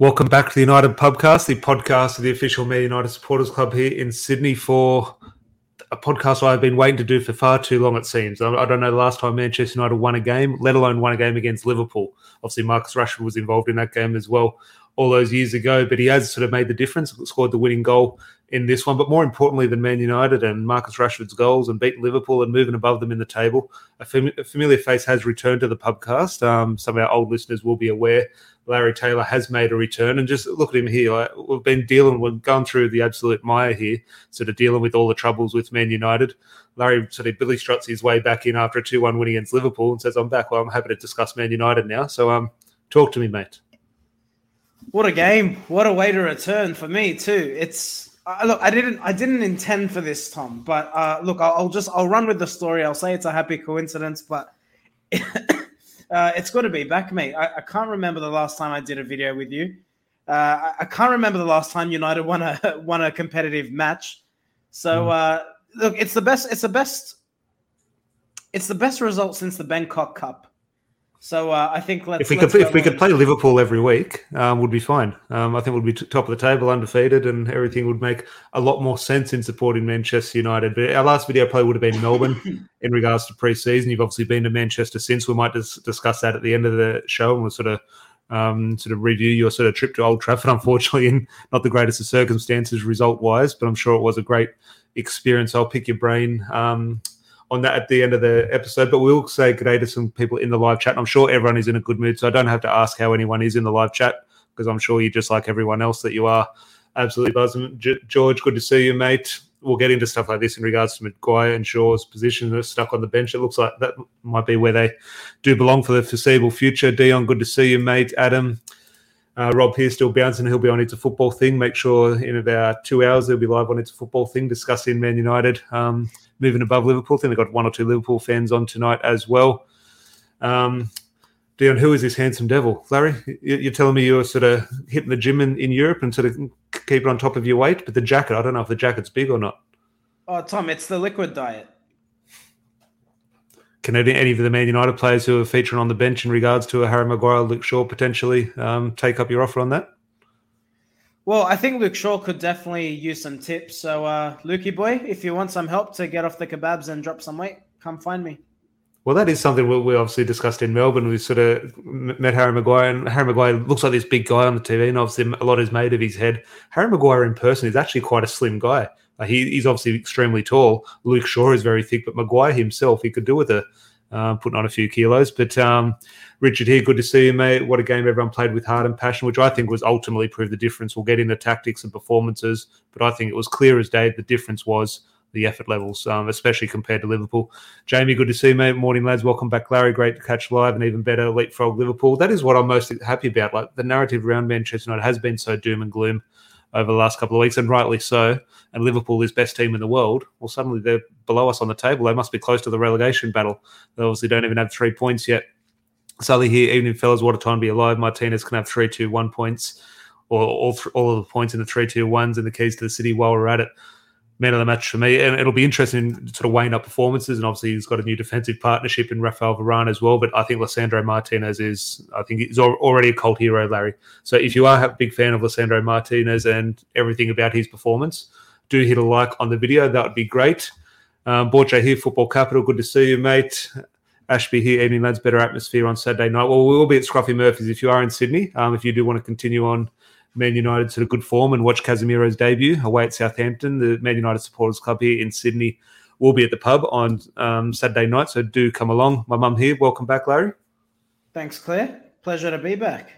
Welcome back to the United Pubcast, the podcast of the official Man United Supporters Club here in Sydney for a podcast I've been waiting to do for far too long, it seems. I don't know the last time Manchester United won a game, let alone won a game against Liverpool. Obviously, Marcus Rashford was involved in that game as well all those years ago, but he has sort of made the difference, scored the winning goal in this one. But more importantly than Man United and Marcus Rashford's goals and beating Liverpool and moving above them in the table, a, fam- a familiar face has returned to the pubcast. Um, some of our old listeners will be aware Larry Taylor has made a return. And just look at him here. Like, we've been dealing, we've gone through the absolute mire here, sort of dealing with all the troubles with Man United. Larry sort of Billy struts his way back in after a 2 1 win against Liverpool and says, I'm back. Well, I'm happy to discuss Man United now. So um, talk to me, mate. What a game! What a way to return for me too. It's uh, look, I didn't, I didn't intend for this, Tom. But uh, look, I'll, I'll, just, I'll run with the story. I'll say it's a happy coincidence, but uh, it's got to be back, mate. I, I, can't remember the last time I did a video with you. Uh, I, I, can't remember the last time United won a won a competitive match. So mm. look, it's the best. It's the best. It's the best result since the Bangkok Cup. So uh, I think if we could if we could play Liverpool every week, um, would be fine. Um, I think we'd be t- top of the table, undefeated, and everything would make a lot more sense in supporting Manchester United. But our last video probably would have been Melbourne in regards to pre-season. You've obviously been to Manchester since. We might dis- discuss that at the end of the show, and we'll sort of um, sort of review your sort of trip to Old Trafford. Unfortunately, in not the greatest of circumstances result wise, but I'm sure it was a great experience. I'll pick your brain um, on that at the end of the episode. But we'll say good day to some people in the live chat. And I'm sure everyone is in a good mood. So I don't have to ask how anyone is in the live chat because I'm sure you're just like everyone else that you are absolutely buzzing. G- George, good to see you, mate. We'll get into stuff like this in regards to Maguire and Shaw's position. Stuck on the bench. It looks like that might be where they do belong for the foreseeable future. Dion, good to see you, mate. Adam, uh, Rob here still bouncing. He'll be on It's a Football Thing. Make sure in about two hours he'll be live on It's a Football Thing discussing Man United um, moving above Liverpool. I think they've got one or two Liverpool fans on tonight as well. Um, Dion, who is this handsome devil? Larry, you're telling me you're sort of hitting the gym in, in Europe and sort of keep it on top of your weight, but the jacket, I don't know if the jacket's big or not. Oh, Tom, it's the liquid diet. Can any, any of the Man United players who are featuring on the bench in regards to a Harry Maguire, Luke Shaw potentially um, take up your offer on that? Well, I think Luke Shaw could definitely use some tips. So, uh, Lukey boy, if you want some help to get off the kebabs and drop some weight, come find me. Well, that is something we obviously discussed in Melbourne. We sort of met Harry Maguire, and Harry Maguire looks like this big guy on the TV, and obviously a lot is made of his head. Harry Maguire in person is actually quite a slim guy. he, he's obviously extremely tall. Luke Shaw is very thick, but Maguire himself, he could do with a uh, putting on a few kilos. But um, Richard here, good to see you, mate. What a game everyone played with heart and passion, which I think was ultimately proved the difference. We'll get into tactics and performances, but I think it was clear as day the difference was the effort levels, um, especially compared to Liverpool. Jamie, good to see you, mate. Morning, lads. Welcome back, Larry. Great to catch live, and even better, leapfrog Liverpool. That is what I'm most happy about. Like the narrative around Manchester United has been so doom and gloom over the last couple of weeks, and rightly so. And Liverpool is best team in the world. Well, suddenly they're below us on the table. They must be close to the relegation battle. They obviously don't even have three points yet. Sully here, evening fellas. What a time to be alive. Martinez can have three, two, one points, or all th- all of the points in the three, two, ones and the keys to the city while we're at it man of the match for me. And it'll be interesting sort of weighing up performances. And obviously, he's got a new defensive partnership in Rafael Varane as well. But I think Lisandro Martinez is, I think he's already a cult hero, Larry. So if you are a big fan of Lisandro Martinez and everything about his performance, do hit a like on the video. That would be great. Um, Borche here, Football Capital. Good to see you, mate. Ashby here, evening lads. Better atmosphere on Saturday night. Well, we will be at Scruffy Murphy's if you are in Sydney. Um, if you do want to continue on Man United sort of good form and watch Casemiro's debut away at Southampton. The Man United Supporters Club here in Sydney will be at the pub on um, Saturday night, so do come along. My mum here. Welcome back, Larry. Thanks, Claire. Pleasure to be back.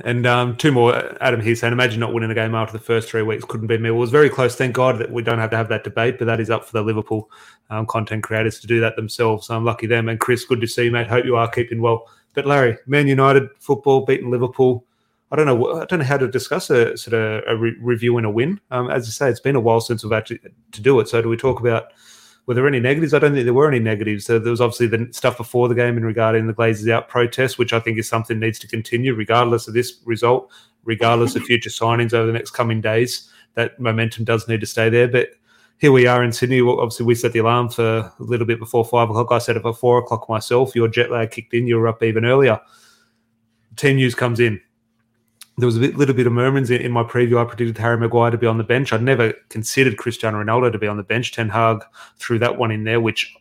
And um, two more. Adam here saying, imagine not winning a game after the first three weeks couldn't be me. Well, it was very close. Thank God that we don't have to have that debate, but that is up for the Liverpool um, content creators to do that themselves. So I'm lucky them. And Chris, good to see you, mate. Hope you are keeping well. But Larry, Man United football beating Liverpool I don't know. I don't know how to discuss a sort of a re- review and a win. Um, as I say, it's been a while since we've actually to do it. So, do we talk about were there any negatives? I don't think there were any negatives. So there was obviously the stuff before the game in regarding the Glazers out protest, which I think is something needs to continue regardless of this result, regardless of future signings over the next coming days. That momentum does need to stay there. But here we are in Sydney. Obviously, we set the alarm for a little bit before five o'clock. I set it for four o'clock myself. Your jet lag kicked in. You were up even earlier. Team news comes in there was a bit, little bit of murmurs in, in, my preview. I predicted Harry Maguire to be on the bench. I'd never considered Cristiano Ronaldo to be on the bench. Ten Hag threw that one in there, which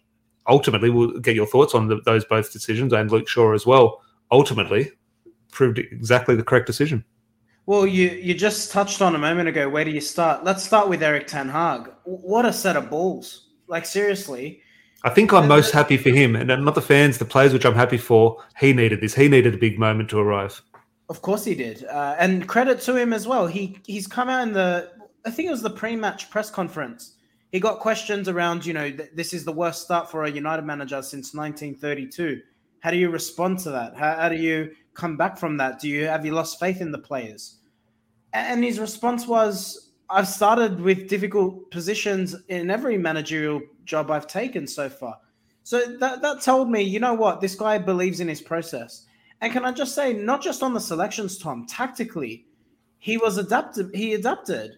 ultimately we'll get your thoughts on the, those both decisions and Luke Shaw as well. Ultimately, proved exactly the correct decision. Well, you you just touched on a moment ago. Where do you start? Let's start with Erik Ten Hag. What a set of balls! Like seriously. I think I'm most happy for him, and not the fans, the players, which I'm happy for. He needed this. He needed a big moment to arrive. Of course he did, uh, and credit to him as well. He he's come out in the I think it was the pre-match press conference. He got questions around, you know, th- this is the worst start for a United manager since 1932. How do you respond to that? How, how do you come back from that? Do you have you lost faith in the players? And his response was, I've started with difficult positions in every managerial job I've taken so far. So that, that told me, you know what, this guy believes in his process. And can I just say, not just on the selections, Tom, tactically, he was adapted. He adapted.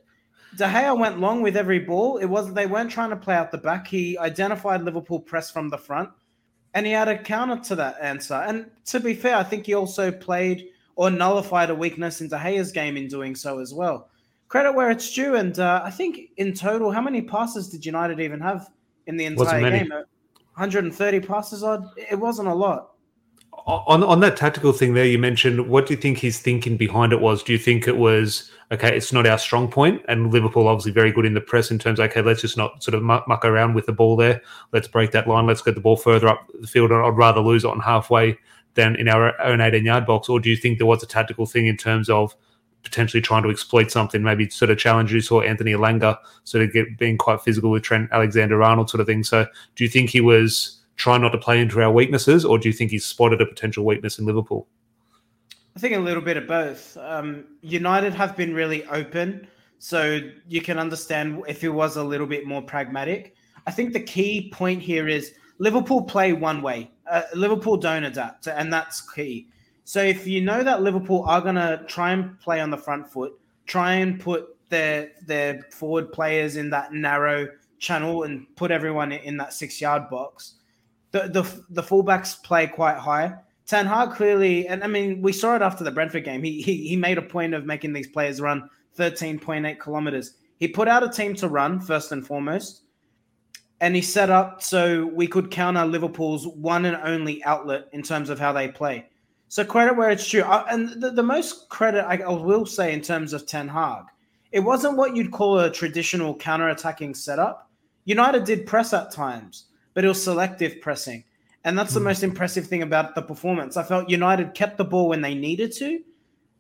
De Gea went long with every ball. It wasn't they weren't trying to play out the back. He identified Liverpool press from the front, and he had a counter to that answer. And to be fair, I think he also played or nullified a weakness in De Gea's game in doing so as well. Credit where it's due. And uh, I think in total, how many passes did United even have in the entire game? 130 passes odd. It wasn't a lot on on that tactical thing there you mentioned what do you think his thinking behind it was? Do you think it was okay it's not our strong point and liverpool obviously very good in the press in terms of, okay let's just not sort of muck, around with the ball there. Let's break that line. Let's get the ball further up the field. And i'd rather lose it on halfway than in our own 18 yard box. Or do you think there was a tactical thing in terms of potentially trying to exploit something maybe sort of challenge you saw anthony elanga sort of get, being quite physical with trent alexander arnold sort of thing? So do you think he was try not to play into our weaknesses, or do you think he's spotted a potential weakness in Liverpool? I think a little bit of both. Um, United have been really open, so you can understand if he was a little bit more pragmatic. I think the key point here is Liverpool play one way. Uh, Liverpool don't adapt, and that's key. So if you know that Liverpool are going to try and play on the front foot, try and put their their forward players in that narrow channel and put everyone in that six yard box, the the the fullbacks play quite high. Ten Hag clearly, and I mean, we saw it after the Brentford game. He, he he made a point of making these players run 13.8 kilometers. He put out a team to run first and foremost, and he set up so we could counter Liverpool's one and only outlet in terms of how they play. So credit where it's due, and the, the most credit I, I will say in terms of Ten Hag, it wasn't what you'd call a traditional counter-attacking setup. United did press at times but it was selective pressing. And that's the hmm. most impressive thing about the performance. I felt United kept the ball when they needed to,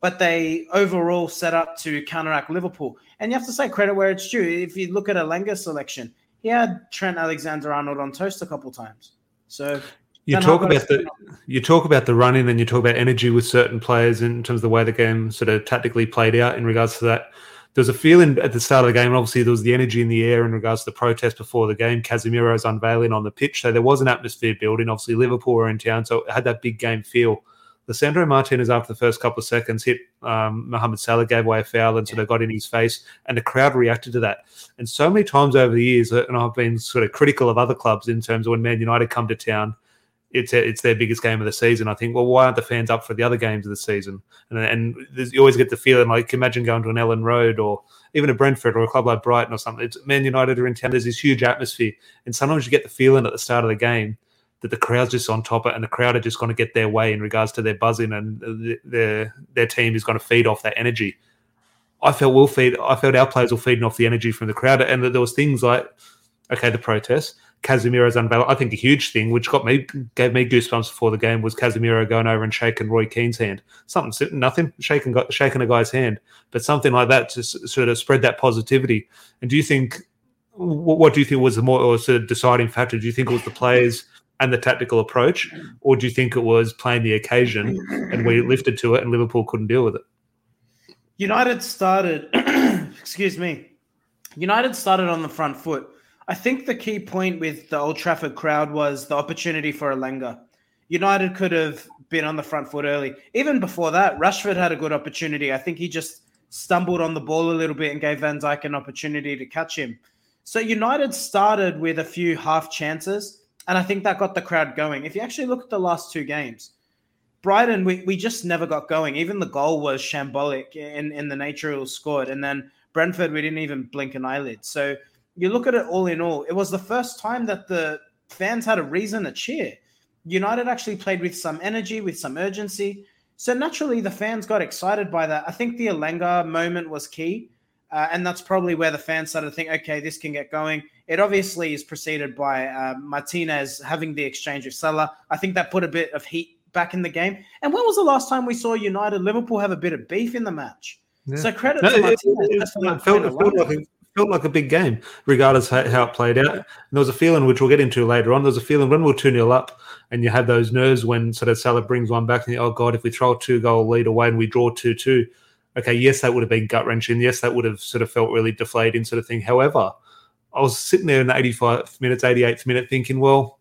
but they overall set up to counteract Liverpool. And you have to say credit where it's due. If you look at Elanga's selection, he had Trent Alexander Arnold on toast a couple times. So you talk about the you talk about the running and you talk about energy with certain players in terms of the way the game sort of tactically played out in regards to that there's a feeling at the start of the game, and obviously there was the energy in the air in regards to the protest before the game. Casemiro's unveiling on the pitch, so there was an atmosphere building. Obviously, Liverpool were in town, so it had that big game feel. Lisandro Martinez, after the first couple of seconds, hit um, Mohamed Salah, gave away a foul, and sort of got in his face, and the crowd reacted to that. And so many times over the years, uh, and I've been sort of critical of other clubs in terms of when Man United come to town, it's it's their biggest game of the season. I think, well, why aren't the fans up for the other games of the season? And, and you always get the feeling like, imagine going to an Elland Road or even a Brentford or a club like Brighton or something. It's Man United are in town. There's this huge atmosphere, and sometimes you get the feeling at the start of the game that the crowd's just on top of it, and the crowd are just going to get their way in regards to their buzzing, and their their team is going to feed off that energy. I felt we'll feed. I felt our players were feeding off the energy from the crowd, and that there was things like, okay, the protests Casemiro's unveil. I think a huge thing, which got me gave me goosebumps before the game, was Casemiro going over and shaking Roy Keane's hand. Something, nothing, shaking shaking a guy's hand, but something like that to sort of spread that positivity. And do you think? What do you think was the more sort of deciding factor? Do you think it was the players and the tactical approach, or do you think it was playing the occasion and we lifted to it and Liverpool couldn't deal with it? United started, excuse me, United started on the front foot I think the key point with the Old Trafford crowd was the opportunity for Elanga. United could have been on the front foot early. Even before that, Rashford had a good opportunity. I think he just stumbled on the ball a little bit and gave Van Dijk an opportunity to catch him. So United started with a few half chances, and I think that got the crowd going. If you actually look at the last two games, Brighton, we, we just never got going. Even the goal was shambolic in, in the nature it was scored. And then Brentford, we didn't even blink an eyelid. So you look at it all in all, it was the first time that the fans had a reason to cheer. United actually played with some energy, with some urgency. So naturally, the fans got excited by that. I think the Elanga moment was key. Uh, and that's probably where the fans started to think, okay, this can get going. It obviously is preceded by uh, Martinez having the exchange with Salah. I think that put a bit of heat back in the game. And when was the last time we saw United Liverpool have a bit of beef in the match? Yeah. So credit no, to Martinez. It, it, it, felt, felt like a, felt like a big game, regardless how, it played out. And there was a feeling, which we'll get into later on, there was a feeling when we are 2 0 up and you have those nerves when sort of Salah brings one back and you, oh, God, if we throw a two goal lead away and we draw 2 2, okay, yes, that would have been gut wrenching. Yes, that would have sort of felt really deflating, sort of thing. However, I was sitting there in the 85 minutes, 88th minute thinking, well,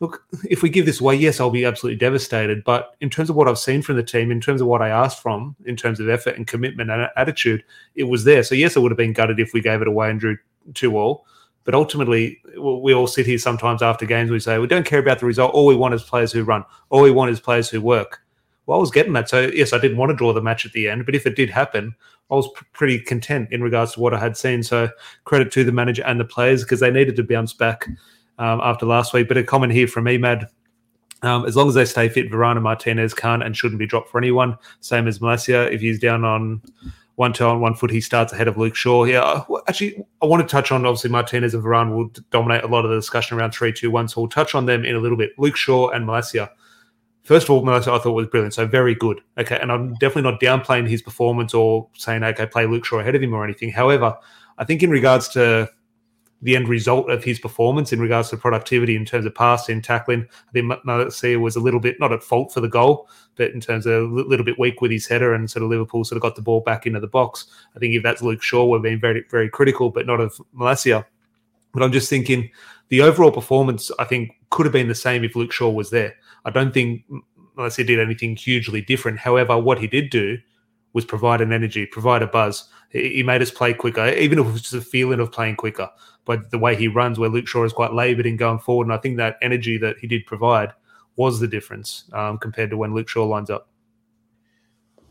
look, if we give this away, yes, I'll be absolutely devastated. But in terms of what I've seen from the team, in terms of what I asked from, in terms of effort and commitment and attitude, it was there. So yes, I would have been gutted if we gave it away and drew two all. But ultimately, we all sit here sometimes after games. We say we don't care about the result. All we want is players who run. All we want is players who work. Well, I was getting that. So yes, I didn't want to draw the match at the end, but if it did happen, I was pretty content in regards to what I had seen. So credit to the manager and the players because they needed to bounce back um, after last week. But a comment here from me, Mad. Um, as long as they stay fit, Varane Martinez can't and shouldn't be dropped for anyone. Same as Malacia. If he's down on one toe on one foot, he starts ahead of Luke Shaw. Yeah, actually, I want to touch on obviously Martinez and Varane will dominate a lot of the discussion around three, two, one. So we'll touch on them in a little bit. Luke Shaw and Malacia. First of all, Malacia I thought was brilliant, so very good. Okay, and I'm definitely not downplaying his performance or saying okay, play Luke Shaw ahead of him or anything. However, I think in regards to the end result of his performance in regards to productivity in terms of passing, tackling. I think Malacia was a little bit not at fault for the goal, but in terms of a little bit weak with his header and sort of Liverpool sort of got the ball back into the box. I think if that's Luke Shaw, we've been very, very critical, but not of Malacia. But I'm just thinking the overall performance, I think, could have been the same if Luke Shaw was there. I don't think Malacia did anything hugely different. However, what he did do was provide an energy, provide a buzz. He made us play quicker, even if it was just a feeling of playing quicker. But the way he runs, where Luke Shaw is quite laboured in going forward, and I think that energy that he did provide was the difference um, compared to when Luke Shaw lines up.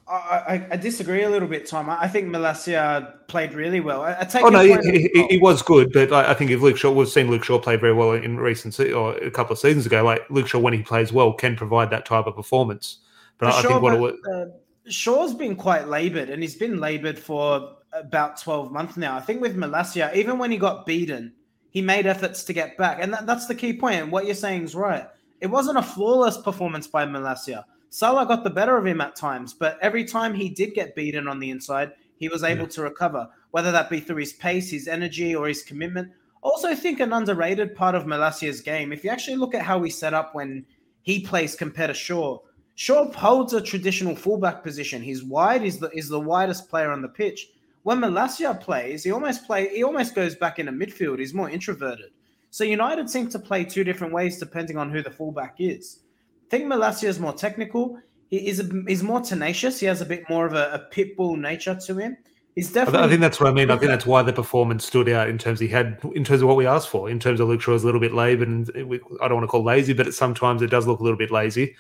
I, I, disagree a little bit, Tom. I think Malacia played really well. I, I take oh no, he, he, he, was good, but I, I think if Luke Shaw, we've seen Luke Shaw play very well in recent se- or a couple of seasons ago. Like Luke Shaw, when he plays well, can provide that type of performance. But I, sure, think what but, it was. Uh, Shaw's been quite laboured, and he's been laboured for about 12 months now. I think with Malacia, even when he got beaten, he made efforts to get back. And that, that's the key point. And what you're saying is right. It wasn't a flawless performance by Malacia. Salah got the better of him at times, but every time he did get beaten on the inside, he was able yeah. to recover, whether that be through his pace, his energy, or his commitment. Also, think an underrated part of Malacia's game, if you actually look at how he set up when he plays compared to Shaw, Shaw holds a traditional fullback position. He's wide, he's the, is the widest player on the pitch. When Malacia plays, he almost play he almost goes back into midfield. He's more introverted. So United seem to play two different ways depending on who the fullback is. I think Malacia is more technical. He is a, he's more tenacious. He has a bit more of a, a pit bull nature to him. He's definitely. I think that's what I mean. I think that's why the performance stood out in terms he had, in terms of what we asked for. In terms of Luke Shaw was a little bit laboured, and we, I don't want to call lazy, but sometimes it does look a little bit lazy.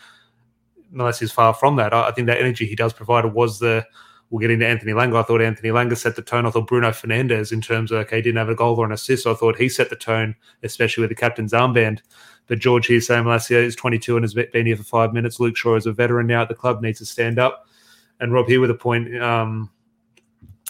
Malacia is far from that. I, I think that energy he does provide was the we'll get into Anthony Elanga. I thought Anthony Elanga set the tone. I thought Bruno Fernandes, in terms of, okay, didn't have a goal or an assist. So I thought he set the tone, especially with the captain's armband. But George here saying Malacia is 22 and has been here for five minutes. Luke Shaw is a veteran now at the club, needs to stand up. And Rob here with a point um,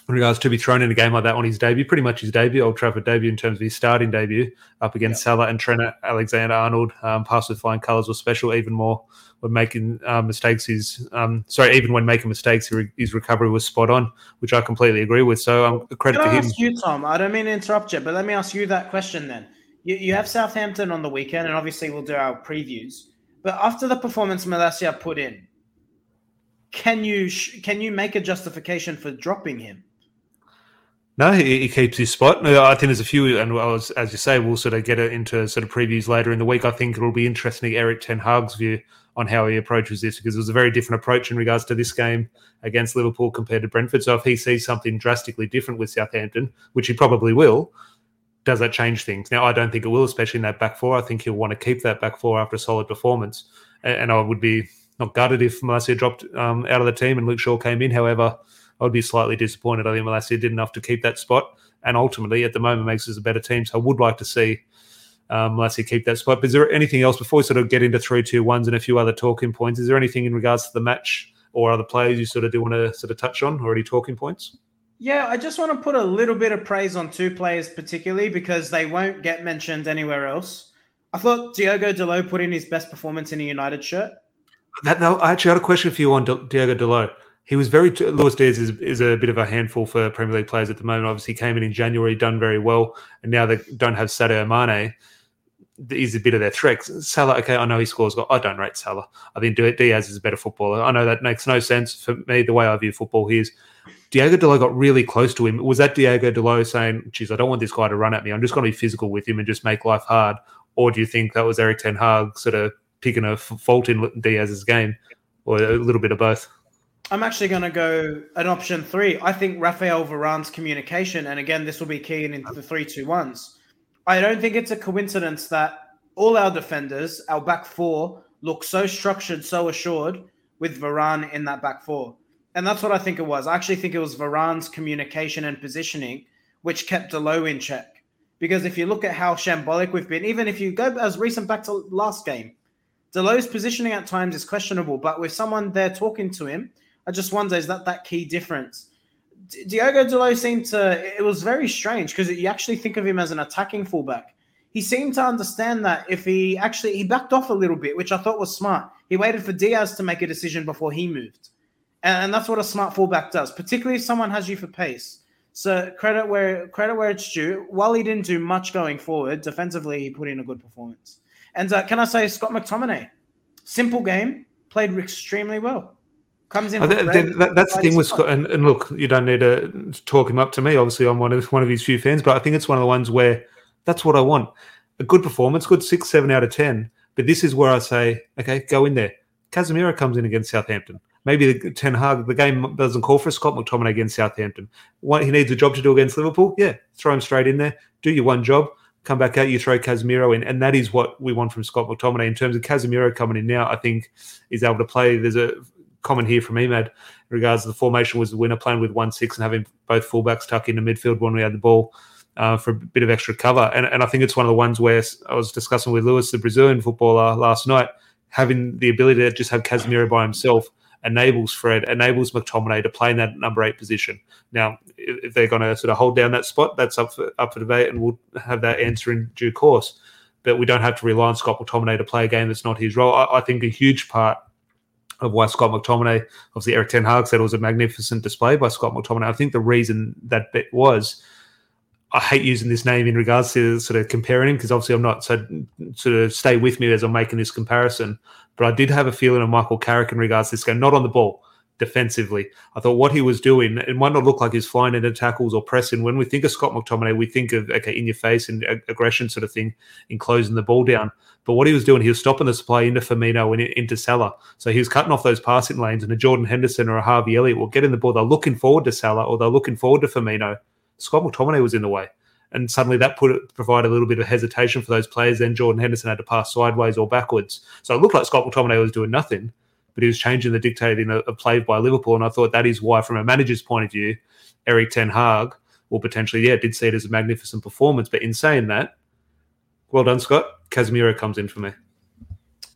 in regards to be thrown in a game like that on his debut, pretty much his debut, Old Trafford debut in terms of his starting debut up against yep. Salah and Trent Alexander Arnold. Um, pass with flying colours was special, even more when making uh, mistakes. His um, sorry, even when making mistakes, his recovery was spot on, which I completely agree with. So um, credit Can to I him. Ask you, Tom, I don't mean to interrupt you, but let me ask you that question then. You, you have Southampton on the weekend, and obviously we'll do our previews. But after the performance Malacia put in, can you can you make a justification for dropping him? No, he, he, keeps his spot. I think there's a few, and as, as you say, we'll sort of get into sort of previews later in the week. I think it'll be interesting Erik Ten Hag's view on how he approaches this because it was a very different approach in regards to this game against Liverpool compared to Brentford. So if he sees something drastically different with Southampton, which he probably will, does that change things? Now, I don't think it will, especially in that back four. I think he'll want to keep that back four after a solid performance. And, I would be not gutted if Malacia dropped um, out of the team and Luke Shaw came in. However, I would be slightly disappointed. I think Malacia did enough to keep that spot, and ultimately, at the moment, makes us a better team. So I would like to see um, Malacia keep that spot. But is there anything else before we sort of get into three, two, ones and a few other talking points? Is there anything in regards to the match or other players you sort of do want to sort of touch on, or any talking points? Yeah, I just want to put a little bit of praise on two players particularly because they won't get mentioned anywhere else. I thought Diogo Dalot put in his best performance in a United shirt. That, no, I actually had a question for you on Diogo Dalot. He was very Luis Diaz is, is a bit of a handful for Premier League players at the moment. Obviously, came in in January, done very well, and now they don't have Sadio Mane. He's a bit of their threat. Salah, okay, I know he scores. Got I don't rate Salah. I think Diaz is a better footballer. I know that makes no sense for me. The way I view football, he Diego Diogo Dalot got really close to him. Was that Diogo Dalot saying, "Geez, I don't want this guy to run at me. I'm just going to be physical with him and just make life hard"? Or do you think that was Erik Ten Hag sort of picking a fault in Diaz's game, or a little bit of both? I'm actually going to go an option three. I think Rafael Varane's communication, and again, this will be key in the three two ones. I don't think it's a coincidence that all our defenders, our back four, look so structured, so assured with Varane in that back four. And that's what I think it was. I actually think it was Varane's communication and positioning which kept Dalot in check. Because if you look at how shambolic we've been, even if you go as recent back to last game, Dalot's positioning at times is questionable. But with someone there talking to him, I just wonder is that that key difference? Diogo Dalot seemed to. It was very strange because you actually think of him as an attacking fullback. He seemed to understand that if he actually he backed off a little bit, which I thought was smart. He waited for Diaz to make a decision before he moved, and, and that's what a smart fullback does, particularly if someone has you for pace. So credit where credit where it's due. While he didn't do much going forward, defensively he put in a good performance. And uh, can I say Scott McTominay? Simple game, played extremely well. Comes in. That, that, that's the thing with Scott. And, and, look, you don't need to talk him up to me. Obviously, I'm one of one of his few fans, but I think it's one of the ones where that's what I want. A good performance, good six, seven out of ten. But this is where I say, okay, go in there. Casemiro comes in against Southampton. Maybe the Ten Hag, the game doesn't call for Scott McTominay against Southampton. What, he needs a job to do against Liverpool. Yeah, throw him straight in there. Do your one job come back out, you throw Casemiro in, and that is what we want from Scott McTominay. In terms of Casemiro coming in now, I think he's able to play. There's a comment here from Emad in regards to the formation was the winner playing with one six and having both fullbacks tuck into midfield when we had the ball uh, for a bit of extra cover. And, and I think it's one of the ones where I was discussing with Lewis, the Brazilian footballer, last night, having the ability to just have Casemiro by himself enables Fred, enables McTominay to play in that number eight position. Now, if they're going to sort of hold down that spot, that's up for, up for debate, and we'll have that answer in due course. But we don't have to rely on Scott McTominay to play a game that's not his role. I, I think a huge part of why Scott McTominay, obviously Erik Ten Hag said it was a magnificent display by Scott McTominay. I think the reason that bit was, I hate using this name in regards to sort of comparing him because obviously I'm not so sort of stay with me as I'm making this comparison. But I did have a feeling of Michael Carrick in regards to this game, not on the ball, defensively. I thought what he was doing, it might not look like he's flying into tackles or pressing. When we think of Scott McTominay, we think of okay, in your face and aggression sort of thing in closing the ball down. But what he was doing, he was stopping the supply into Firmino and into Salah. So he was cutting off those passing lanes, and a Jordan Henderson or a Harvey Elliott will get in the ball. They're looking forward to Salah or they're looking forward to Firmino. Scott McTominay was in the way. And suddenly that put provided a little bit of hesitation for those players. Then Jordan Henderson had to pass sideways or backwards. So it looked like Scott McTominay was doing nothing but he was changing the dictating of a play by Liverpool. And I thought that is why, from a manager's point of view, Erik Ten Hag will potentially, yeah, did see it as a magnificent performance. But in saying that, well done, Scott. Casemiro comes in for me.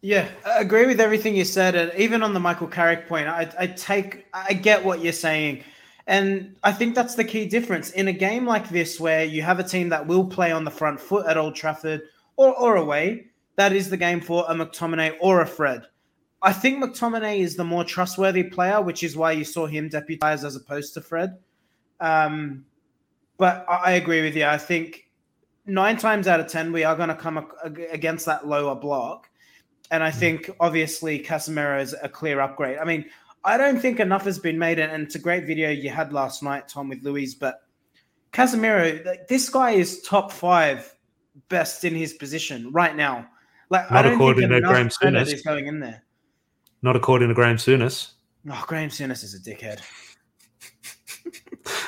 Yeah, I agree with everything you said. And even on the Michael Carrick point, I, I take, I get what you're saying. And I think that's the key difference. In a game like this, where you have a team that will play on the front foot at Old Trafford or, or away, that is the game for a McTominay or a Fred. I think McTominay is the more trustworthy player, which is why you saw him deputize as opposed to Fred. Um, but I, agree with you. I think nine times out of ten we are going to come against that lower block, and I think obviously Casemiro is a clear upgrade. I mean, I don't think enough has been made, and it's a great video you had last night, Tom, with Louise. But Casemiro, this guy is top five best in his position right now. Like Not I don't think enough is going in there. Not according to Graham Souness. Oh, Graham Souness is a dickhead.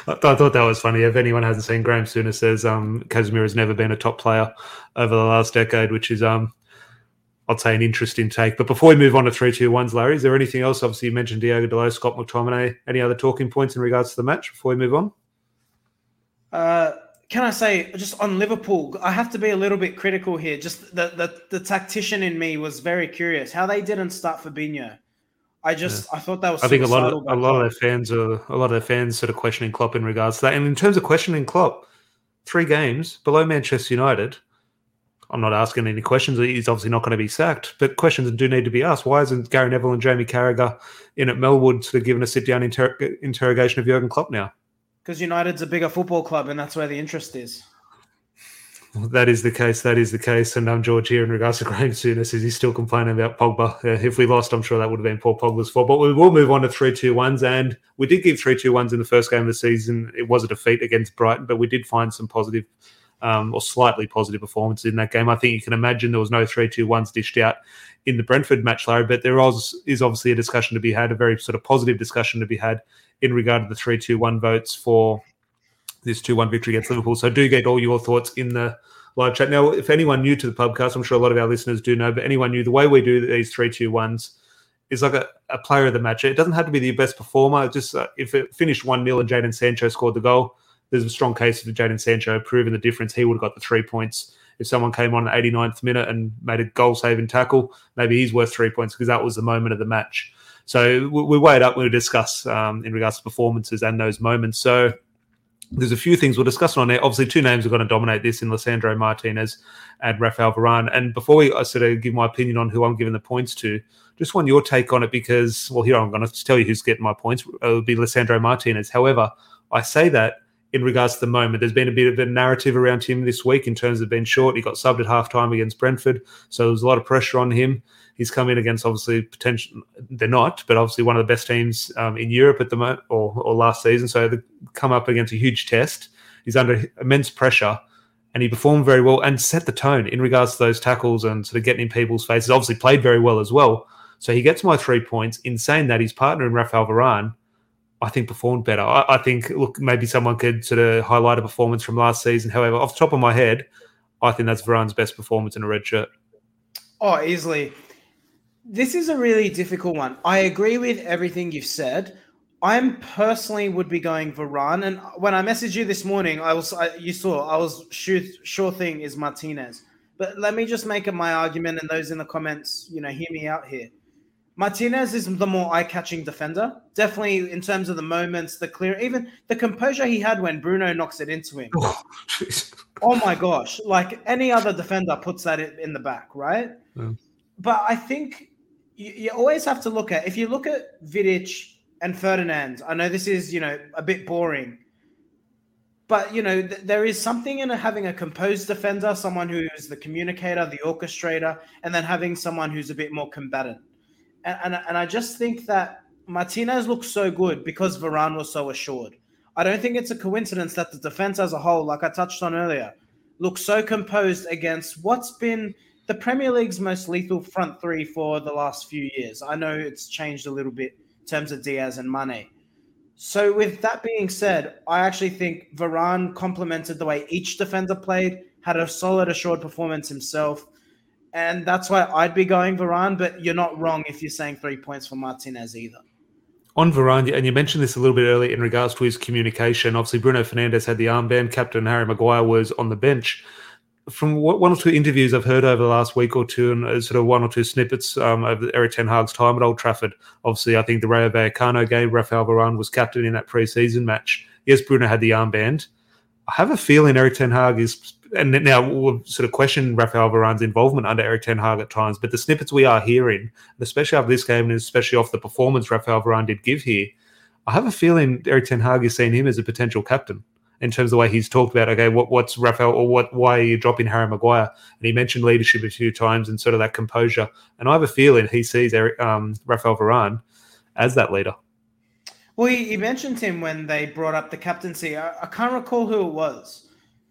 I, th- I, thought that was funny. If anyone hasn't seen Graham Souness says um, Casemiro has never been a top player over the last decade, which is um, I'd say an interesting take. But before we move on to three two ones, Larry, is there anything else? Obviously, you mentioned Diogo Dalot, Scott McTominay. Any other talking points in regards to the match before we move on? Uh, can I say just on Liverpool? I have to be a little bit critical here. Just the the, the tactician in me was very curious how they didn't start Fabinho. I just yeah. I thought that was. I think a lot of a lot of their fans are a lot of their fans sort of questioning Klopp in regards to that. And in terms of questioning Klopp, three games below Manchester United. I'm not asking any questions. He's obviously not going to be sacked, but questions do need to be asked. Why isn't Gary Neville and Jamie Carragher in at Melwood sort of giving a sit down inter- interrogation of Jurgen Klopp now? Because United's a bigger football club, and that's where the interest is. That is the case. That is the case. And I'm um, George here in regards to Graham Souness. Is he still complaining about Pogba? Uh, if we lost, I'm sure that would have been Paul Pogba's fault. But we will move on to three two ones, and we did give three two ones in the first game of the season. It was a defeat against Brighton, but we did find some positive um, or slightly positive performances in that game. I think you can imagine there was no three two ones dished out in the Brentford match, Larry. But there is obviously a discussion to be had, a very sort of positive discussion to be had in regard to the three two one votes for this 2 1 victory against Liverpool. So do get all your thoughts in the live chat. Now, if anyone new to the podcast, I'm sure a lot of our listeners do know, but anyone new, the way we do these 3 2 1s is like a, a player of the match. It doesn't have to be the best performer. Just uh, if it finished 1 0 and Jadon Sancho scored the goal, there's a strong case for Jadon Sancho proving the difference. He would have got the three points. If someone came on at 89th minute and made a goal saving tackle, maybe he's worth three points because that was the moment of the match. So we, we weigh it up when we discuss um, in regards to performances and those moments. So there's a few things we'll discuss on there. Obviously, two names are going to dominate this in Lisandro Martinez and Rafael Varane. And before we I sort of give my opinion on who I'm giving the points to, just want your take on it because, well, here I'm going to tell you who's getting my points. It would be Lisandro Martinez. However, I say that in regards to the moment. There's been a bit of a narrative around him this week in terms of being short. He got subbed at halftime against Brentford, so there was a lot of pressure on him. He's come in against obviously potential. They're not, but obviously one of the best teams um, in Europe at the moment, or, or last season. So they come up against a huge test. He's under immense pressure, and he performed very well and set the tone in regards to those tackles and sort of getting in people's faces. Obviously played very well as well. So he gets my three points. In saying that, his partner in Rafael Varane, I think performed better. I, I, think look maybe someone could sort of highlight a performance from last season. However, off the top of my head, I think that's Varane's best performance in a red shirt. Oh, easily. This is a really difficult one. I agree with everything you've said. I'm personally would be going Varane, and when I messaged you this morning, I was I, you saw I was sure sure thing is Martinez. But let me just make it my argument, and those in the comments, you know, hear me out here. Martinez is the more eye-catching defender. Definitely in terms of the moments, the clear, even the composure he had when Bruno knocks it into him. Oh, oh my gosh! Like any other defender puts that in the back, right? Yeah. But I think you, you always have to look at if you look at Vidic and Ferdinand. I know this is you know a bit boring, but you know th- there is something in having a composed defender, someone who is the communicator, the orchestrator, and then having someone who's a bit more combatant. And and, and I just think that Martinez looks so good because Varane was so assured. I don't think it's a coincidence that the defense as a whole, like I touched on earlier, looks so composed against what's been the Premier League's most lethal front three for the last few years. I know it's changed a little bit in terms of Diaz and Mane. So, with that being said, I actually think Varane complemented the way each defender played, had a solid, assured performance himself. And that's why I'd be going Varane, but you're not wrong if you're saying three points for Martinez either. On Varane, and you mentioned this a little bit earlier in regards to his communication. Obviously, Bruno Fernandes had the armband. Captain Harry Maguire was on the bench from one or two interviews I've heard over the last week or two, and uh, sort of one or two snippets um, of Erik Ten Hag's time at Old Trafford. Obviously, I think the Rayo Vallecano game, Rafael Varane was captain in that pre-season match. Yes, Bruno had the armband. I have a feeling Erik Ten Hag is, and now we'll sort of question Rafael Varane's involvement under Erik Ten Hag at times, but the snippets we are hearing, especially after this game, and especially off the performance Rafael Varane did give here, I have a feeling Erik Ten Hag is seeing him as a potential captain in terms of the way he's talked about, okay, what, what's Rafael or what, why are you dropping Harry Maguire? And he mentioned leadership a few times and sort of that composure. And I have a feeling he sees Eric, um, Rafael Varane as that leader. Well, he, mentioned him when they brought up the captaincy. I, I can't recall who it was.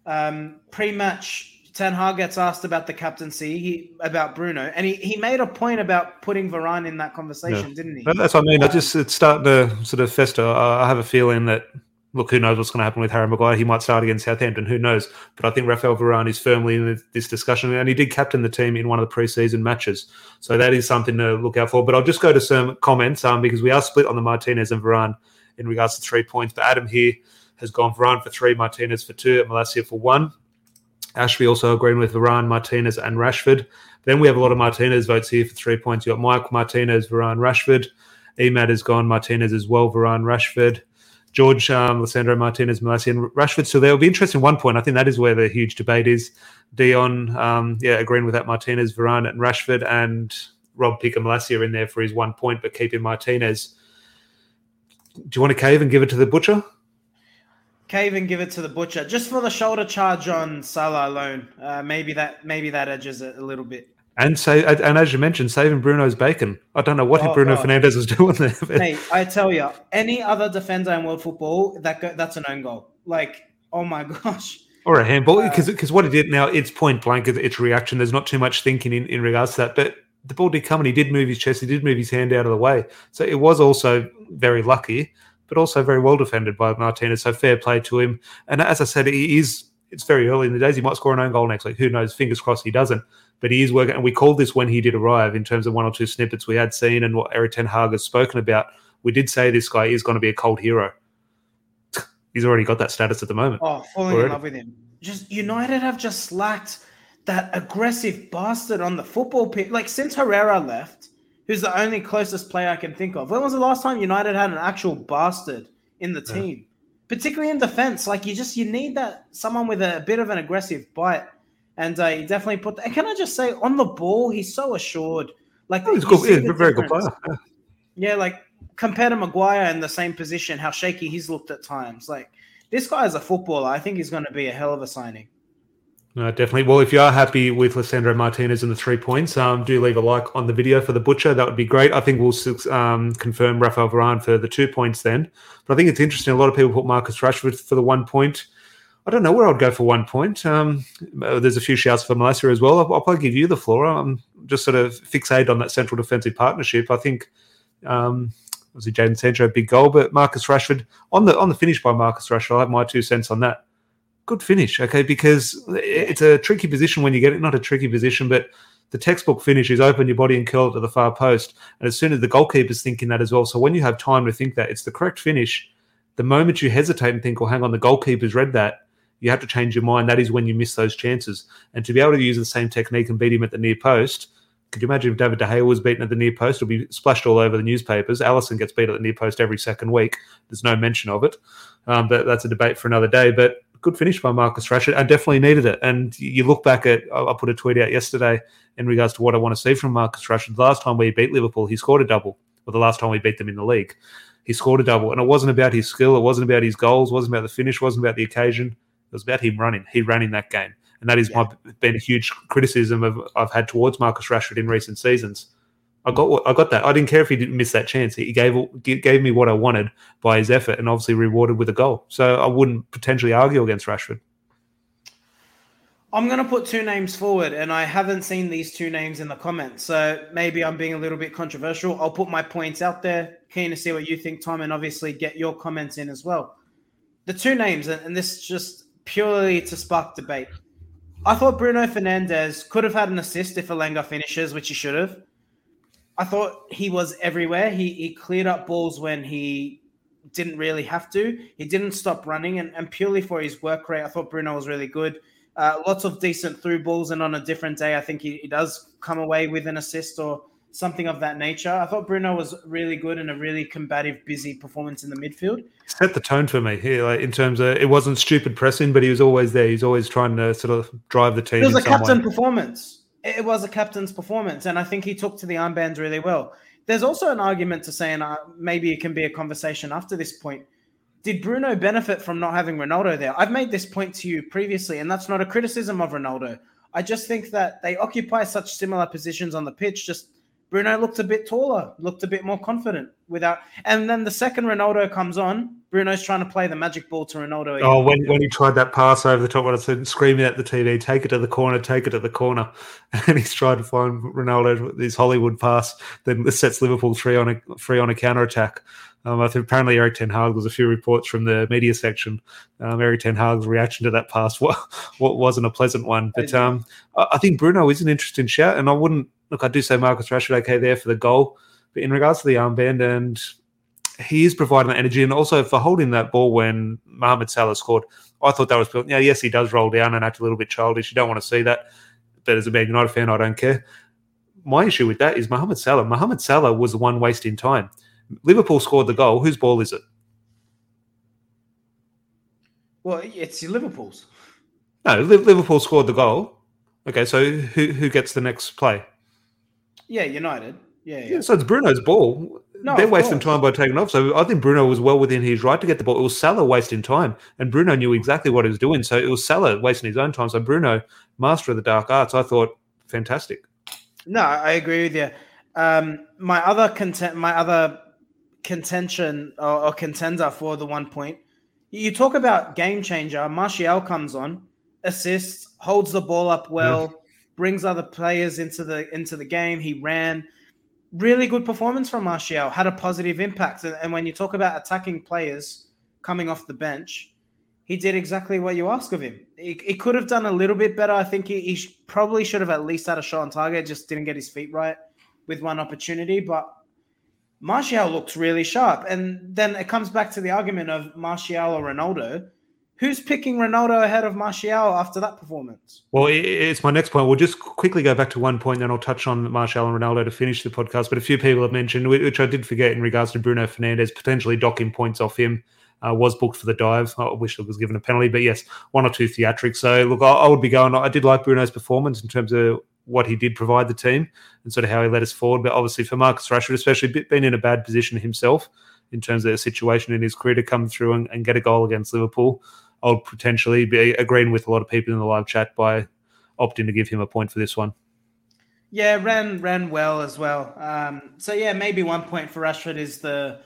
Um, pre-match, Ten Hag gets asked about the captaincy, he about Bruno, and he, he made a point about putting Varane in that conversation, yeah. didn't he? But that's what I mean. I just it's starting to sort of fester. I have a feeling that look, who knows what's going to happen with Harry Maguire? He might start against Southampton. Who knows? But I think Rafael Varane is firmly in this discussion, and he did captain the team in one of the preseason matches. So that is something to look out for. But I'll just go to some comments um, because we are split on the Martinez and Varane in regards to three points. But Adam here has gone Varane for three, Martinez for two, and Malacia for one. Ashby also agreeing with Varane, Martinez, and Rashford. Then we have a lot of Martinez votes here for three points. You got Mike Martinez, Varane, Rashford. Emad has gone Martinez as well, Varane, Rashford. George, um, Lisandro Martinez, Malacia, and Rashford. So there will be interesting one point. I think that is where the huge debate is. Dion, um, yeah, agreeing with that Martinez, Varane, and Rashford, and Rob Picker Malacia in there for his one point, but keeping Martinez. Do you want to cave and give it to the butcher? Cave and give it to the butcher just for the shoulder charge on Salah alone. Uh, maybe that maybe that edges it a little bit. And say, and as you mentioned, saving Bruno's bacon. I don't know what oh, Bruno God. Fernandes was doing there. Hey, I tell you, any other defender in world football, that go, that's an own goal. Like, oh my gosh. Or a handball, because uh, because what he did now, it's point blank, it's reaction. There's not too much thinking in, in regards to that. But the ball did come and he did move his chest, he did move his hand out of the way. So it was also very lucky, but also very well defended by Martinez. So fair play to him. And as I said, he is. It's very early in the days. He might score an own goal next week. Who knows? Fingers crossed he doesn't but he is working. And we called this when he did arrive in terms of one or two snippets we had seen and what Erik Ten Hag has spoken about. We did say this guy is going to be a cold hero. He's already got that status at the moment. Oh, falling already. in love with him. Just United have just slacked that aggressive bastard on the football pitch. Like since Herrera left, who's the only closest player I can think of. When was the last time United had an actual bastard in the team? Yeah. Particularly in defense, like you just you need that someone with a bit of an aggressive bite and uh, he definitely put. And can I just say, on the ball, he's so assured. Like oh, he's, good, he's a very good player. Yeah. yeah, like compared to Maguire in the same position, how shaky he's looked at times. Like this guy is a footballer. I think he's going to be a hell of a signing. No, definitely. Well, if you are happy with Lisandro Martinez and the three points, um, do leave a like on the video for the butcher. That would be great. I think we'll um, confirm Rafael Varane for the two points then. But I think it's interesting. A lot of people put Marcus Rashford for the one point. I don't know where I'd go for one point. Um, uh, there's a few shouts for Malacia as well. I'll, I'll, probably give you the floor. I'm just sort of fixated on that central defensive partnership. I think um, obviously Jadon Sancho big goal, but Marcus Rashford on the on the finish by Marcus Rashford. I have my two cents on that. Good finish, okay, because it's a tricky position when you get it. Not a tricky position, but the textbook finish is open your body and curl it to the far post. And as soon as the goalkeeper's thinking that as well, so when you have time to think that it's the correct finish, the moment you hesitate and think, "Well, hang on, the goalkeeper's read that," you have to change your mind. That is when you miss those chances. And to be able to use the same technique and beat him at the near post, could you imagine if David De Gea was beaten at the near post? It'll be splashed all over the newspapers. Alisson gets beat at the near post every second week. There's no mention of it. Um, but that's a debate for another day. But good finish by Marcus Rashford. I definitely needed it. And you look back at, I put a tweet out yesterday in regards to what I want to see from Marcus Rashford. The last time we beat Liverpool, he scored a double. Or the last time we beat them in the league, he scored a double. And it wasn't about his skill. It wasn't about his goals. It wasn't about the finish. It wasn't about the occasion. It was about him running. He ran in that game, and that is yeah. my been a huge criticism of I've had towards Marcus Rashford in recent seasons. I got I got that. I didn't care if he didn't miss that chance. He gave gave me what I wanted by his effort, and obviously rewarded with a goal. So I wouldn't potentially argue against Rashford. I'm going to put two names forward, and I haven't seen these two names in the comments. So maybe I'm being a little bit controversial. I'll put my points out there. Keen to see what you think, Tom, and obviously get your comments in as well. The two names, and this just purely to spark debate. I thought Bruno Fernandes could have had an assist if Elanga finishes, which he should have. I thought he was everywhere. He, he cleared up balls when he didn't really have to. He didn't stop running, and, and purely for his work rate, I thought Bruno was really good. Uh, lots of decent through balls, and on a different day, I think he, he does come away with an assist or something of that nature. I thought Bruno was really good and a really combative, busy performance in the midfield. Set the tone for me here, like in terms of it wasn't stupid pressing, but he was always there. He's always trying to sort of drive the team. It was a captain way. performance. It was a captain's performance, and I think he took to the armbands really well. There's also an argument to say, and uh, maybe it can be a conversation after this point. Did Bruno benefit from not having Ronaldo there? I've made this point to you previously, and that's not a criticism of Ronaldo. I just think that they occupy such similar positions on the pitch, just Bruno looked a bit taller, looked a bit more confident without. And then the second Ronaldo comes on, Bruno's trying to play the magic ball to Ronaldo. Again. Oh, when, when he tried that pass over the top, when I said screaming at the TV, take it to the corner, take it to the corner, and he's trying to find Ronaldo with his Hollywood pass, then sets Liverpool free on a free on a counter attack. Um, I think apparently Erik Ten Hag was a few reports from the media section. Um, Erik Ten Hag's reaction to that pass what, what wasn't a pleasant one, but um, I think Bruno is an interesting shout, and I wouldn't look. I do say Marcus Rashford okay there for the goal, but in regards to the armband, and he is providing that energy, and also for holding that ball when Mohamed Salah scored, I thought that was yeah. Yes, he does roll down and act a little bit childish. You don't want to see that, but as a Man United fan, I don't care. My issue with that is Mohamed Salah. Mohamed Salah was the one wasting time Liverpool scored the goal. Whose ball is it? Well, it's Liverpool's. No, Liverpool scored the goal. Okay, so who who gets the next play? Yeah, United. Yeah, yeah. yeah so it's Bruno's ball. No, They're wasting time by taking off. So I think Bruno was well within his right to get the ball. It was Salah wasting time, and Bruno knew exactly what he was doing. So it was Salah wasting his own time. So Bruno, master of the dark arts, I thought fantastic. No, I agree with you. Um, my other content, my other contention or, or, contender for the one point. You talk about game changer. Martial comes on, assists, holds the ball up well, yeah. brings other players into the into the game. He ran. Really good performance from Martial. Had a positive impact. And, and when you talk about attacking players coming off the bench, he did exactly what you ask of him. He, he could have done a little bit better. I think he, he probably should have at least had a shot on target. Just didn't get his feet right with one opportunity. But Martial looks really sharp. And then it comes back to the argument of Martial or Ronaldo. Who's picking Ronaldo ahead of Martial after that performance? Well, it's my next point. We'll just quickly go back to one point, then I'll touch on Martial and Ronaldo to finish the podcast. But a few people have mentioned, which I did forget in regards to Bruno Fernandes, potentially docking points off him. Uh, was booked for the dive. I wish it was given a penalty, but yes, one or two theatrics. So look, I, I, would be going. I did like Bruno's performance in terms of what he did provide the team and sort of how he led us forward. But obviously for Marcus Rashford, especially being in a bad position himself in terms of the situation in his career to come through and, and get a goal against Liverpool, I would potentially be agreeing with a lot of people in the live chat by opting to give him a point for this one. Yeah, ran ran well as well. Um, so yeah, maybe one point for Rashford is the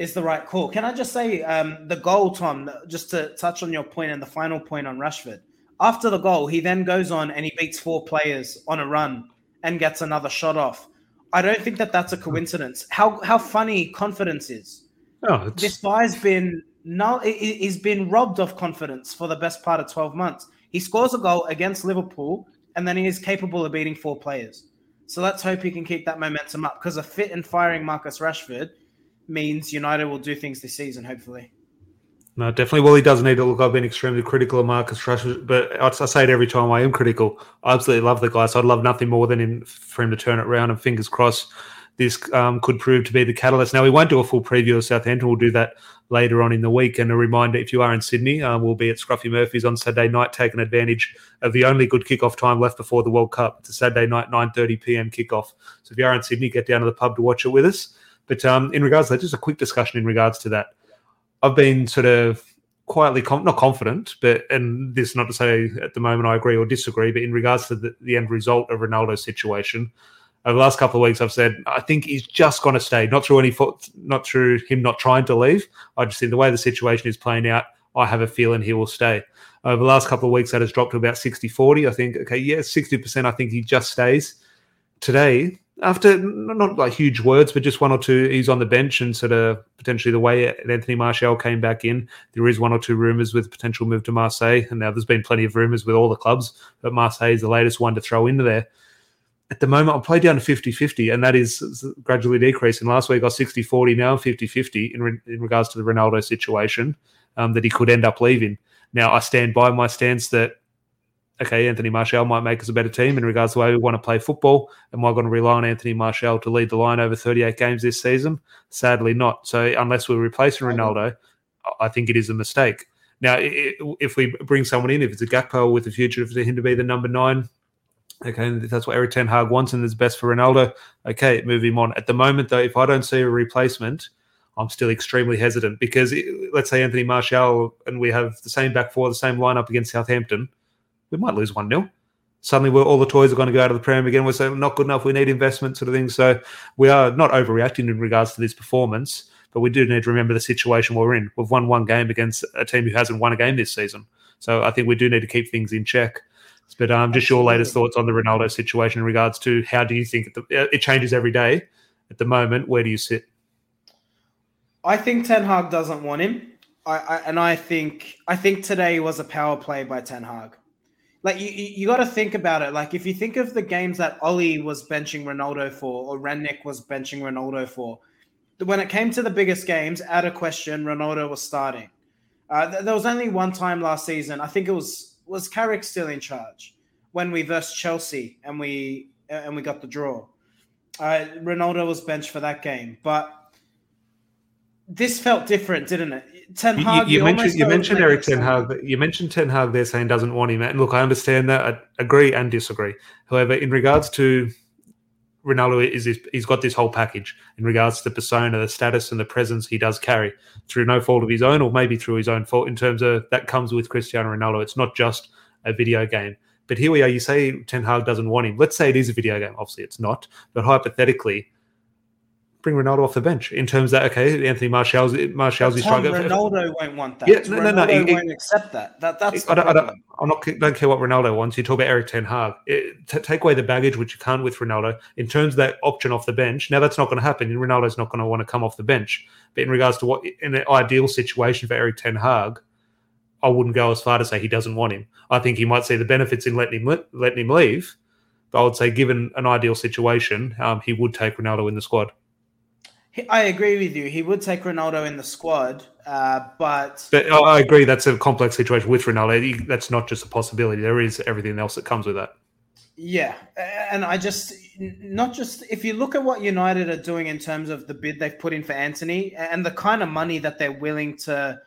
is the right call. Can I just say um, the goal, Tom? Just to touch on your point and the final point on Rashford. After the goal, he then goes on and he beats four players on a run and gets another shot off. I don't think that that's a coincidence. How how funny confidence is. Oh, this guy's been no, he's been robbed of confidence for the best part of twelve months. He scores a goal against Liverpool, and then he is capable of beating four players. So let's hope he can keep that momentum up because a fit and firing Marcus Rashford means United will do things this season, hopefully. No, definitely. Well, he does need to look. I've been extremely critical of Marcus Rashford, but I, say it every time I am critical. I absolutely love the guy, so I'd love nothing more than him for him to turn it around. And fingers crossed, this um, could prove to be the catalyst. Now, we won't do a full preview of Southampton. We'll do that later on in the week. And a reminder: if you are in Sydney, uh, we'll be at Scruffy Murphy's on Saturday night, taking advantage of the only good kickoff time left before the World Cup. It's a Saturday night, 9:30 p.m. kickoff. So if you are in Sydney, get down to the pub to watch it with us. But um, in regards to that, just a quick discussion in regards to that. I've been sort of quietly com- not confident, but and this is not to say at the moment I agree or disagree, but in regards to the, the end result of Ronaldo's situation, over the last couple of weeks I've said I think he's just going to stay, not through any fault, not through him not trying to leave. I just think the way the situation is playing out, I have a feeling he will stay. Over the last couple of weeks, that has dropped to about 60 40. I think, okay, yeah, 60%, I think he just stays. Today, after not like huge words, but just one or two. He's on the bench and sort of potentially the way Anthony Martial came back in. There is one or two rumours with potential move to Marseille, and now there's been plenty of rumours with all the clubs, but Marseille is the latest one to throw into there. At the moment, I'll play down to 50 50, and that is gradually decreasing. Last week, I was 60 40, now 50 50 in, re- in regards to the Ronaldo situation um, that he could end up leaving. Now, I stand by my stance that okay, Anthony Martial might make us a better team in regards to the way we want to play football. Am I going to rely on Anthony Martial to lead the line over 38 games this season? Sadly, not. So unless we're replacing Ronaldo, I think it is a mistake. Now, if we bring someone in, if it's a Gakpo with the future for him to be the number nine, okay, that's what Erik Ten Hag wants and is best for Ronaldo. Okay, move him on. At the moment, though, if I don't see a replacement, I'm still extremely hesitant because let's say Anthony Martial and we have the same back four, the same lineup against Southampton – we might lose 1 0. suddenly we're, all the toys are going to go out of the Prem again. We're saying not good enough. We need investment, sort of thing. So we are not overreacting in regards to this performance, but we do need to remember the situation we're in. We've won one game against a team who hasn't won a game this season. So I think we do need to keep things in check. But um, just your latest thoughts on the Ronaldo situation in regards to how do you think it changes every day? At the moment, where do you sit? I think Ten Hag doesn't want him. I, I, and I think I think today was a power play by Ten Hag. Like you, you got to think about it. Like if you think of the games that Ollie was benching Ronaldo for, or Rangnick was benching Ronaldo for, when it came to the biggest games, out of question, Ronaldo was starting. Uh, th- there was only one time last season. I think it was was Carrick still in charge when we versed Chelsea and we uh, and we got the draw. Uh, Ronaldo was benched for that game, but this felt different, didn't it? Ten Hag. You, you, you mentioned you mentioned Erik Ten Hag. You mentioned Ten Hag there saying doesn't want him. And look, I understand that. I agree and disagree. However, in regards to Ronaldo, is he's got this whole package in regards to the persona, the status, and the presence he does carry through no fault of his own, or maybe through his own fault. In terms of that comes with Cristiano Ronaldo. It's not just a video game. But here we are. You say Ten Hag doesn't want him. Let's say it is a video game. Obviously, it's not. But hypothetically, bring Ronaldo off the bench in terms that okay, Anthony Martial's Martial's Tom, Ronaldo won't want that. Yeah, no, Ronaldo no, no, he, won't accept that. That that's. I don't, I don't, I'm not. Don't care what Ronaldo wants. You talk about Erik Ten Hag. It, t- take away the baggage, which you can't with Ronaldo. In terms of that option off the bench, now that's not going to happen. And Ronaldo's not going to want to come off the bench. But in regards to what in an ideal situation for Erik Ten Hag, I wouldn't go as far to say he doesn't want him. I think he might see the benefits in letting him letting him leave. But I would say, given an ideal situation, um, he would take Ronaldo in the squad. I agree with you. He would take Ronaldo in the squad, uh, but but I agree that's a complex situation with Ronaldo. That's not just a possibility. There is everything else that comes with that. Yeah, and I just not just if you look at what United are doing in terms of the bid they've put in for Antony and the kind of money that they're willing to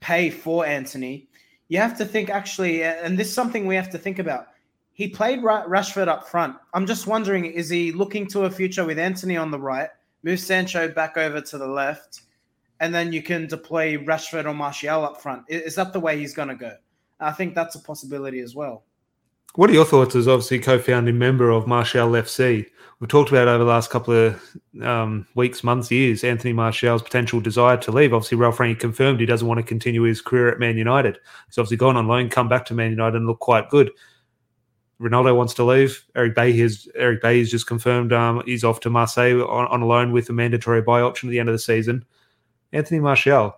pay for Antony, you have to think actually, and this is something we have to think about. He played Rashford up front. I'm just wondering, is he looking to a future with Antony on the right? Move Sancho back over to the left, and then you can deploy Rashford or Martial up front. Is that the way he's going to go? I think that's a possibility as well. What are your thoughts as obviously co-founding member of Martial FC? We've talked about over the last couple of um, weeks, months, years, Anthony Martial's potential desire to leave. Obviously, Ralf Rangnick confirmed he doesn't want to continue his career at Man United. He's obviously gone on loan, come back to Man United and look quite good. Ronaldo wants to leave. Eric Bay has Eric Bailly has just confirmed um, he's off to Marseille on, on a loan with a mandatory buy option at the end of the season. Anthony Martial,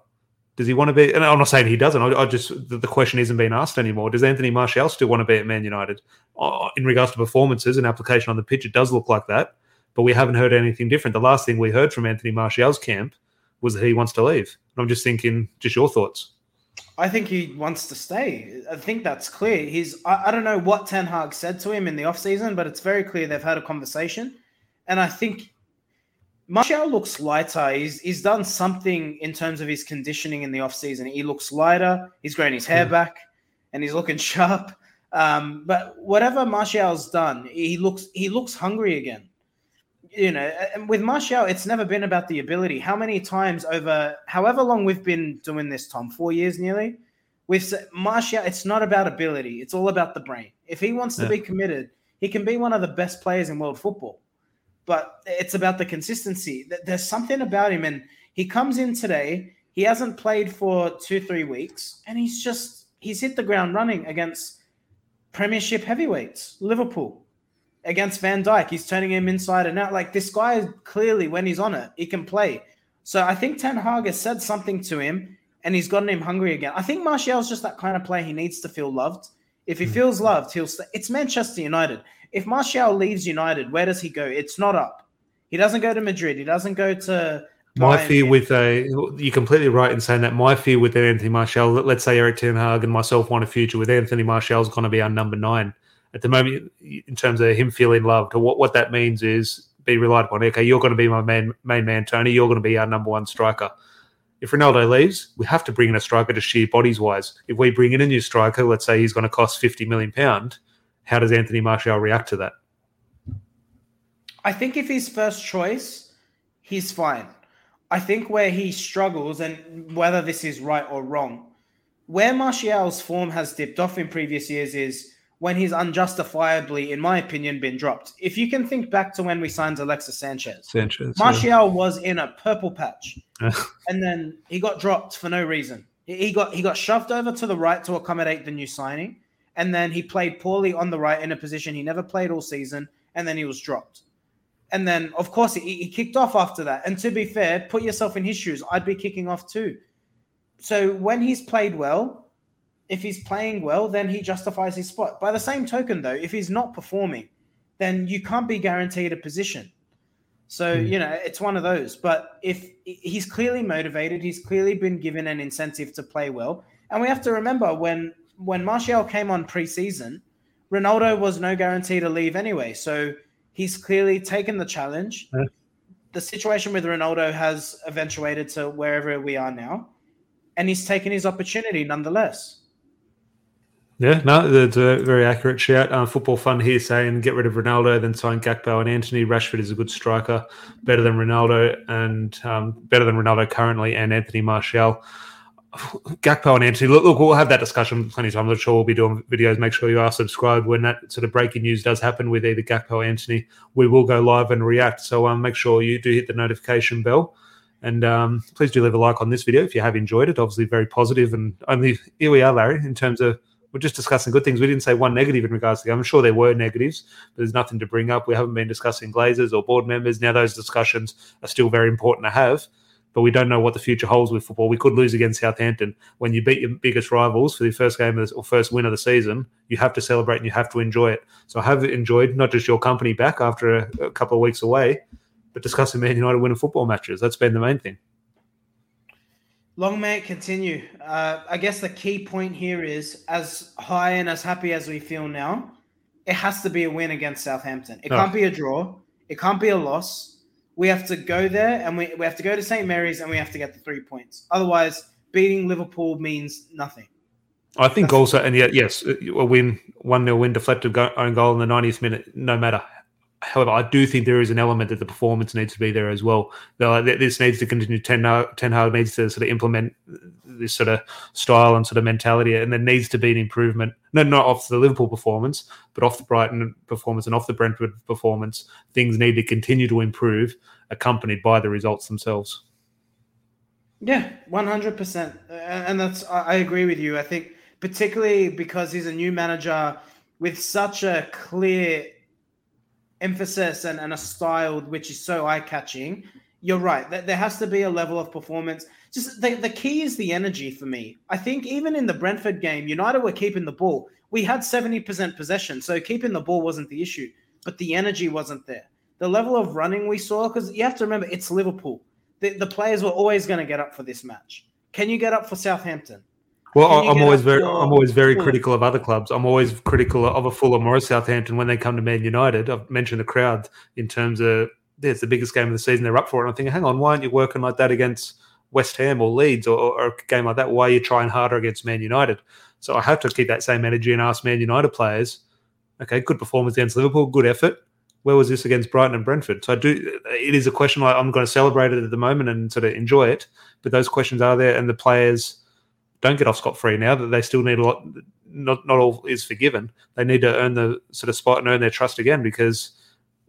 does he want to be? And I'm not saying he doesn't. I, I just the, the, question isn't being asked anymore. Does Anthony Martial still want to be at Man United? Uh, in regards to performances and application on the pitch, it does look like that, but we haven't heard anything different. The last thing we heard from Anthony Martial's camp was that he wants to leave. And I'm just thinking, just your thoughts. I think he wants to stay. I think that's clear. He's I, I, don't know what Ten Hag said to him in the offseason, but it's very clear they've had a conversation. And I think Martial looks lighter. He's he's done something in terms of his conditioning in the offseason. He looks lighter. He's grown his hair back and he's looking sharp. Um, but whatever Martial's done, he looks he looks hungry again you know, and with Martial, it's never been about the ability. How many times over however long we've been doing this, Tom, four years nearly, with Martial, it's not about ability. It's all about the brain. If he wants to yeah. be committed, he can be one of the best players in world football. But it's about the consistency. There's something about him, and he comes in today. He hasn't played for two, three weeks, and he's just he's hit the ground running against Premiership heavyweights, Liverpool against Van Dijk. He's turning him inside and out. Like this guy is clearly, when he's on it, he can play. So I think Ten Hag has said something to him and he's gotten him hungry again. I think Martial's just that kind of player. He needs to feel loved. If he hmm. feels loved, he'll stay. It's Manchester United. If Martial leaves United, where does he go? It's not up. He doesn't go to Madrid. He doesn't go to. My fear with a, you're completely right in saying that. My fear with Anthony Martial, let's say Erik Ten Hag and myself want a future with Anthony Martial is going to be our number nine at the moment in terms of him feeling loved. Or what, what that means is be relied upon. Okay, you're going to be my main main man, Tony. You're going to be our number one striker. If Ronaldo leaves, we have to bring in a striker to sheer bodies wise. If we bring in a new striker, let's say he's going to cost fifty million pound, how does Anthony Martial react to that? I think if he's first choice, he's fine. I think where he struggles, and whether this is right or wrong, where Martial's form has dipped off in previous years is when he's unjustifiably, in my opinion, been dropped. If you can think back to when we signed Alexis Sanchez, Sanchez, Martial yeah. was in a purple patch, and then he got dropped for no reason. He got he got shoved over to the right to accommodate the new signing, and then he played poorly on the right in a position he never played all season, and then he was dropped. And then, of course, he, he kicked off after that. And to be fair, put yourself in his shoes. I'd be kicking off too. So when he's played well, if he's playing well, then he justifies his spot. By the same token, though, if he's not performing, then you can't be guaranteed a position. So, mm. you know, it's one of those. But if he's clearly motivated, he's clearly been given an incentive to play well. And we have to remember when when Martial came on preseason, Ronaldo was no guarantee to leave anyway. So he's clearly taken the challenge. Yeah. The situation with Ronaldo has eventuated to wherever we are now, and he's taken his opportunity nonetheless. Yeah, no, that's a very accurate shout. Uh, football fun here saying get rid of Ronaldo, then sign Gakpo and Antony. Rashford is a good striker, better than Ronaldo and um, better than Ronaldo currently, and Anthony Martial. Gakpo and Antony. look, look, we'll have that discussion plenty of time. I'm sure we'll be doing videos. Make sure you are subscribed when that sort of breaking news does happen with either Gakpo or Antony. We will go live and react. So um, make sure you do hit the notification bell. And um, please do leave a like on this video if you have enjoyed it. Obviously, very positive and only here we are, Larry, in terms of we're just discussing good things. We didn't say one negative in regards to the game. I'm sure there were negatives, but there's nothing to bring up. We haven't been discussing Glazers or board members. Now, those discussions are still very important to have but we don't know what the future holds with football. We could lose against Southampton. When you beat your biggest rivals for the first game the, or first win of the season, you have to celebrate and you have to enjoy it. So I have enjoyed not just your company back after a, a couple of weeks away, but discussing Man United winning football matches. That's been the main thing. Long may it continue. Uh, I guess the key point here is as high and as happy as we feel now, it has to be a win against Southampton. It can't be a draw. It can't be a loss we have to go there and we, we have to go to St. Mary's and we have to get the three points. Otherwise, beating Liverpool means nothing. I think That's also, and yet, yes, a win, 1 0 win, deflected own goal in the 90th minute, no matter. However, I do think there is an element that the performance needs to be there as well. Uh, this needs to continue. Ten uh, Hag needs to sort of implement this sort of style and sort of mentality, and there needs to be an improvement. No, not off the Liverpool performance, but off the Brighton performance and off the Brentford performance. Things need to continue to improve, accompanied by the results themselves. Yeah, one hundred percent, and that's I agree with you. I think particularly because he's a new manager with such a clear emphasis and, and a style which is so eye catching. You're right. There has to be a level of performance just the, the key is the energy for me. I think even in the Brentford game, United were keeping the ball. We had 70% possession, so keeping the ball wasn't the issue, but the energy wasn't there. The level of running we saw, because you have to remember it's Liverpool. The, the players were always going to get up for this match. Can you get up for Southampton? Well, I'm always very, for, I'm always very critical of other clubs. I'm always critical of a Fulham or a Southampton when they come to Man United. I've mentioned the crowd in terms of it's the biggest game of the season. They're up for it. And I'm thinking, hang on, why aren't you working like that against West Ham or Leeds or, or, a game like that, why are you trying harder against Man United? So I have to keep that same energy and ask Man United players, okay, good performance against Liverpool, good effort. Where was this against Brighton and Brentford? So I do. It is a question I'm going to celebrate it at the moment and sort of enjoy it. But those questions are there, and the players don't get off scot free now. That they still need a lot. Not not all is forgiven. They need to earn the sort of spot and earn their trust again because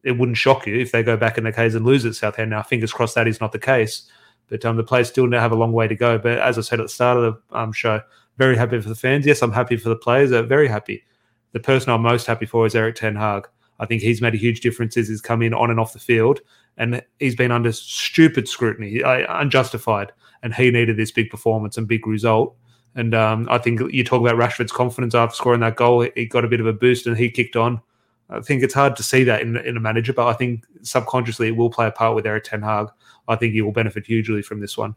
it wouldn't shock you if they go back in the case and lose at Southampton. Now, fingers crossed that is not the case. But um, the players still have a long way to go. But as I said at the start of the um, show, very happy for the fans. Yes, I'm happy for the players. I'm very happy. The person I'm most happy for is Erik Ten Hag. I think he's made a huge difference as he's come in on and off the field, and he's been under stupid scrutiny, uh, unjustified, and he needed this big performance and big result. And um, I think you talk about Rashford's confidence after scoring that goal. He got a bit of a boost and he kicked on. I think it's hard to see that in, in a manager, but I think subconsciously it will play a part with Erik Ten Hag. I think he will benefit hugely from this one.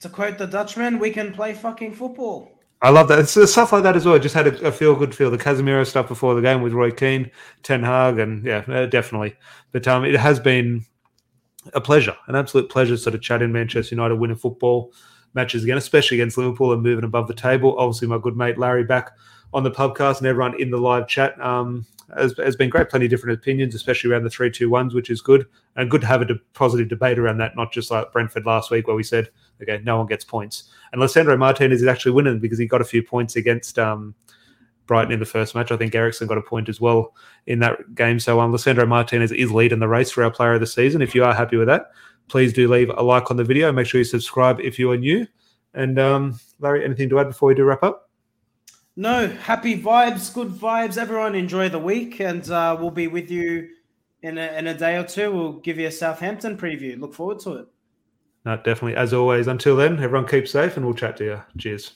To quote the Dutchman, we can play fucking football. I love that. It's stuff like that as well. I just had a, a feel good feel. The Casemiro stuff before the game with Roy Keane, Ten Hag, and yeah, definitely. But um, it has been a pleasure, an absolute pleasure, sort of chatting Manchester United winning football matches again, especially against Liverpool and moving above the table. Obviously, my good mate Larry back on the podcast and everyone in the live chat. Um, has, has been great. Plenty of different opinions, especially around the three two ones, which is good and good to have a de- positive debate around that. Not just like Brentford last week, where we said, okay, no one gets points, and Lisandro Martinez is actually winning because he got a few points against um, Brighton in the first match. I think Eriksen got a point as well in that game. So um, Lisandro Martinez is leading the race for our player of the season. If you are happy with that, please do leave a like on the video. Make sure you subscribe if you are new. And um, Larry, anything to add before we do wrap up? No, happy vibes, good vibes. Everyone enjoy the week, and uh, we'll be with you in a, in a day or two. We'll give you a Southampton preview. Look forward to it. No, definitely. As always, until then, everyone keep safe and we'll chat to you. Cheers.